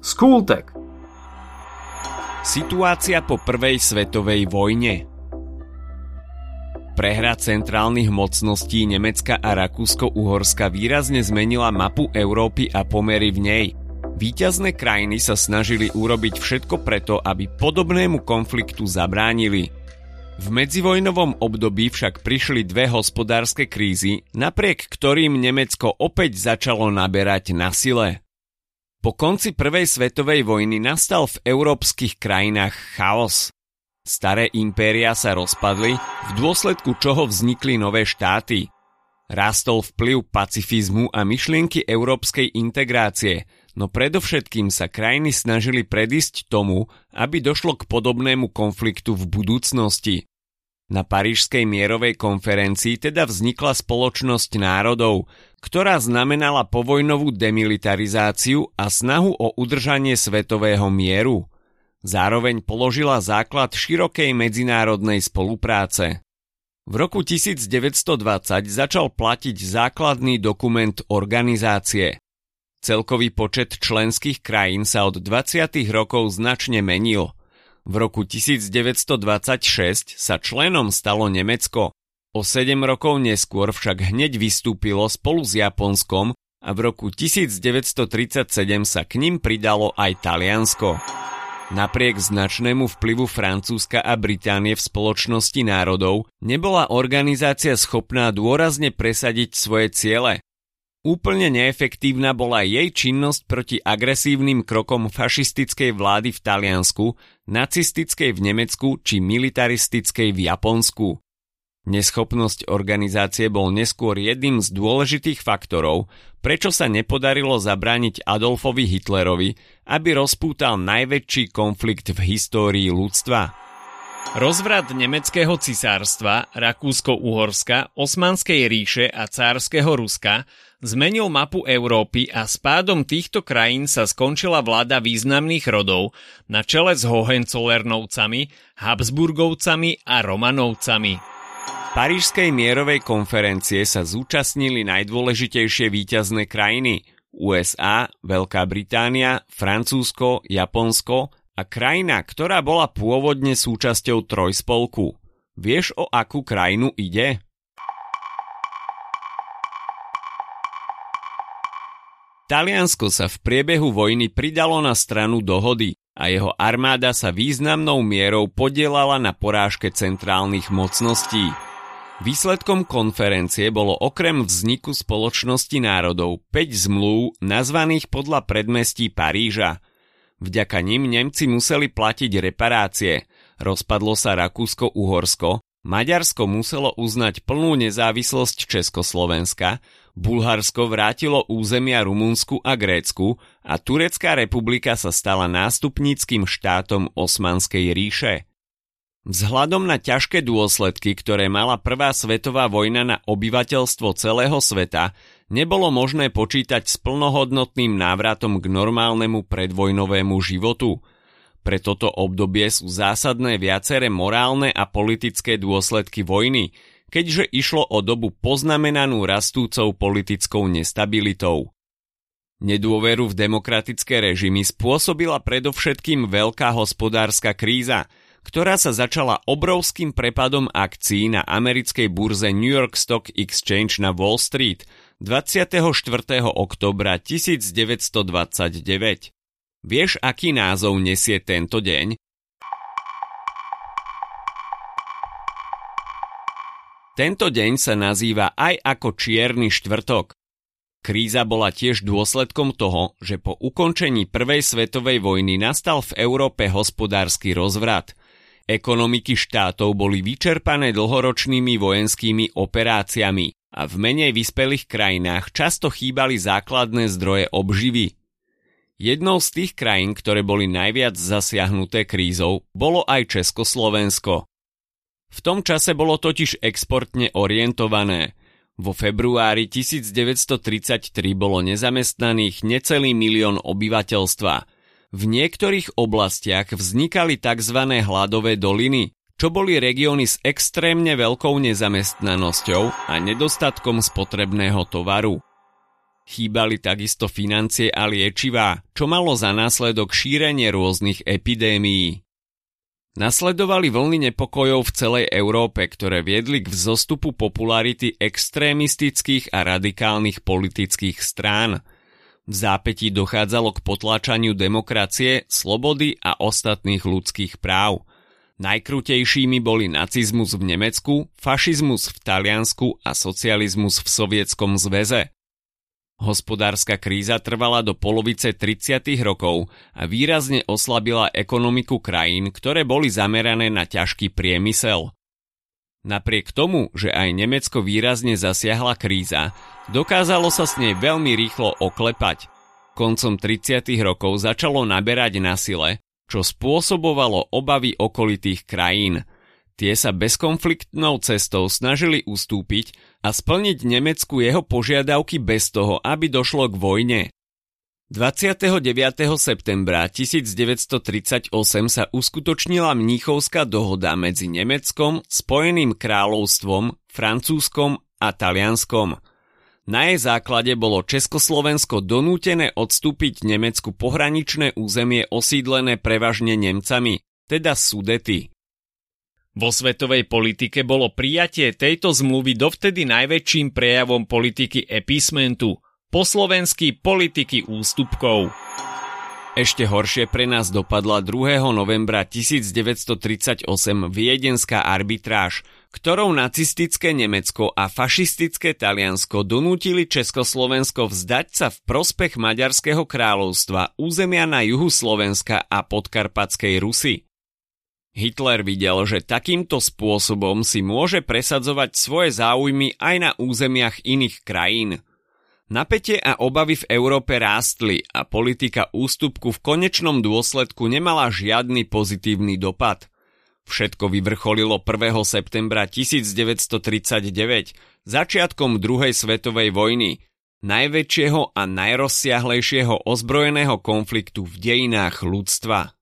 Skultek. Situácia po prvej svetovej vojne Prehra centrálnych mocností Nemecka a Rakúsko-Uhorska výrazne zmenila mapu Európy a pomery v nej. Výťazné krajiny sa snažili urobiť všetko preto, aby podobnému konfliktu zabránili. V medzivojnovom období však prišli dve hospodárske krízy, napriek ktorým Nemecko opäť začalo naberať na sile. Po konci prvej svetovej vojny nastal v európskych krajinách chaos. Staré impéria sa rozpadli, v dôsledku čoho vznikli nové štáty. Rastol vplyv pacifizmu a myšlienky európskej integrácie, no predovšetkým sa krajiny snažili predísť tomu, aby došlo k podobnému konfliktu v budúcnosti. Na Parížskej mierovej konferencii teda vznikla spoločnosť národov, ktorá znamenala povojnovú demilitarizáciu a snahu o udržanie svetového mieru. Zároveň položila základ širokej medzinárodnej spolupráce. V roku 1920 začal platiť základný dokument organizácie. Celkový počet členských krajín sa od 20. rokov značne menil – v roku 1926 sa členom stalo Nemecko. O 7 rokov neskôr však hneď vystúpilo spolu s Japonskom a v roku 1937 sa k ním pridalo aj Taliansko. Napriek značnému vplyvu Francúzska a Británie v spoločnosti národov nebola organizácia schopná dôrazne presadiť svoje ciele. Úplne neefektívna bola jej činnosť proti agresívnym krokom fašistickej vlády v Taliansku, nacistickej v Nemecku či militaristickej v Japonsku. Neschopnosť organizácie bol neskôr jedným z dôležitých faktorov, prečo sa nepodarilo zabrániť Adolfovi Hitlerovi, aby rozpútal najväčší konflikt v histórii ľudstva. Rozvrat nemeckého cisárstva, Rakúsko-Uhorska, Osmanskej ríše a cárskeho Ruska zmenil mapu Európy a s pádom týchto krajín sa skončila vláda významných rodov na čele s Hohenzollernowcami, Habsburgovcami a Romanovcami. Parížskej mierovej konferencie sa zúčastnili najdôležitejšie víťazné krajiny USA, Veľká Británia, Francúzsko, Japonsko a krajina, ktorá bola pôvodne súčasťou trojspolku. Vieš, o akú krajinu ide? Taliansko sa v priebehu vojny pridalo na stranu dohody a jeho armáda sa významnou mierou podielala na porážke centrálnych mocností. Výsledkom konferencie bolo okrem vzniku spoločnosti národov 5 zmluv nazvaných podľa predmestí Paríža. Vďaka nim Nemci museli platiť reparácie, rozpadlo sa Rakúsko-Uhorsko, Maďarsko muselo uznať plnú nezávislosť Československa, Bulharsko vrátilo územia Rumunsku a Grécku a Turecká republika sa stala nástupníckým štátom Osmanskej ríše. Vzhľadom na ťažké dôsledky, ktoré mala Prvá svetová vojna na obyvateľstvo celého sveta, nebolo možné počítať s plnohodnotným návratom k normálnemu predvojnovému životu – pre toto obdobie sú zásadné viaceré morálne a politické dôsledky vojny, keďže išlo o dobu poznamenanú rastúcou politickou nestabilitou. Nedôveru v demokratické režimy spôsobila predovšetkým veľká hospodárska kríza, ktorá sa začala obrovským prepadom akcií na americkej burze New York Stock Exchange na Wall Street 24. oktobra 1929. Vieš, aký názov nesie tento deň? Tento deň sa nazýva aj ako Čierny štvrtok. Kríza bola tiež dôsledkom toho, že po ukončení Prvej svetovej vojny nastal v Európe hospodársky rozvrat. Ekonomiky štátov boli vyčerpané dlhoročnými vojenskými operáciami a v menej vyspelých krajinách často chýbali základné zdroje obživy, Jednou z tých krajín, ktoré boli najviac zasiahnuté krízou, bolo aj Československo. V tom čase bolo totiž exportne orientované. Vo februári 1933 bolo nezamestnaných necelý milión obyvateľstva. V niektorých oblastiach vznikali tzv. hladové doliny, čo boli regióny s extrémne veľkou nezamestnanosťou a nedostatkom spotrebného tovaru. Chýbali takisto financie a liečivá, čo malo za následok šírenie rôznych epidémií. Nasledovali vlny nepokojov v celej Európe, ktoré viedli k vzostupu popularity extrémistických a radikálnych politických strán. V zápätí dochádzalo k potlačaniu demokracie, slobody a ostatných ľudských práv. Najkrutejšími boli nacizmus v Nemecku, fašizmus v Taliansku a socializmus v Sovietskom zväze. Hospodárska kríza trvala do polovice 30. rokov a výrazne oslabila ekonomiku krajín, ktoré boli zamerané na ťažký priemysel. Napriek tomu, že aj Nemecko výrazne zasiahla kríza, dokázalo sa s nej veľmi rýchlo oklepať. Koncom 30. rokov začalo naberať na sile, čo spôsobovalo obavy okolitých krajín – Tie sa bezkonfliktnou cestou snažili ustúpiť a splniť Nemecku jeho požiadavky bez toho, aby došlo k vojne. 29. septembra 1938 sa uskutočnila Mníchovská dohoda medzi Nemeckom, Spojeným kráľovstvom, Francúzskom a Talianskom. Na jej základe bolo Československo donútené odstúpiť Nemecku pohraničné územie osídlené prevažne Nemcami, teda Sudety. Vo svetovej politike bolo prijatie tejto zmluvy dovtedy najväčším prejavom politiky epismentu, po slovensky politiky ústupkov. Ešte horšie pre nás dopadla 2. novembra 1938 viedenská arbitráž, ktorou nacistické Nemecko a fašistické Taliansko donútili Československo vzdať sa v prospech Maďarského kráľovstva územia na juhu Slovenska a podkarpatskej Rusy. Hitler videl, že takýmto spôsobom si môže presadzovať svoje záujmy aj na územiach iných krajín. Napätie a obavy v Európe rástli a politika ústupku v konečnom dôsledku nemala žiadny pozitívny dopad. Všetko vyvrcholilo 1. septembra 1939, začiatkom druhej svetovej vojny, najväčšieho a najrozsiahlejšieho ozbrojeného konfliktu v dejinách ľudstva.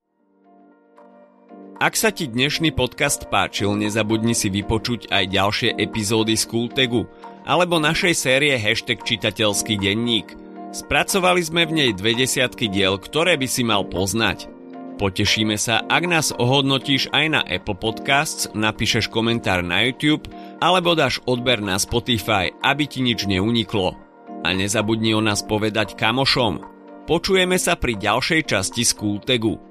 Ak sa ti dnešný podcast páčil, nezabudni si vypočuť aj ďalšie epizódy z Kultegu alebo našej série Hashtag čitateľský denník. Spracovali sme v nej dve desiatky diel, ktoré by si mal poznať. Potešíme sa, ak nás ohodnotíš aj na Apple Podcasts, napíšeš komentár na YouTube alebo dáš odber na Spotify, aby ti nič neuniklo. A nezabudni o nás povedať kamošom. Počujeme sa pri ďalšej časti z Kultegu.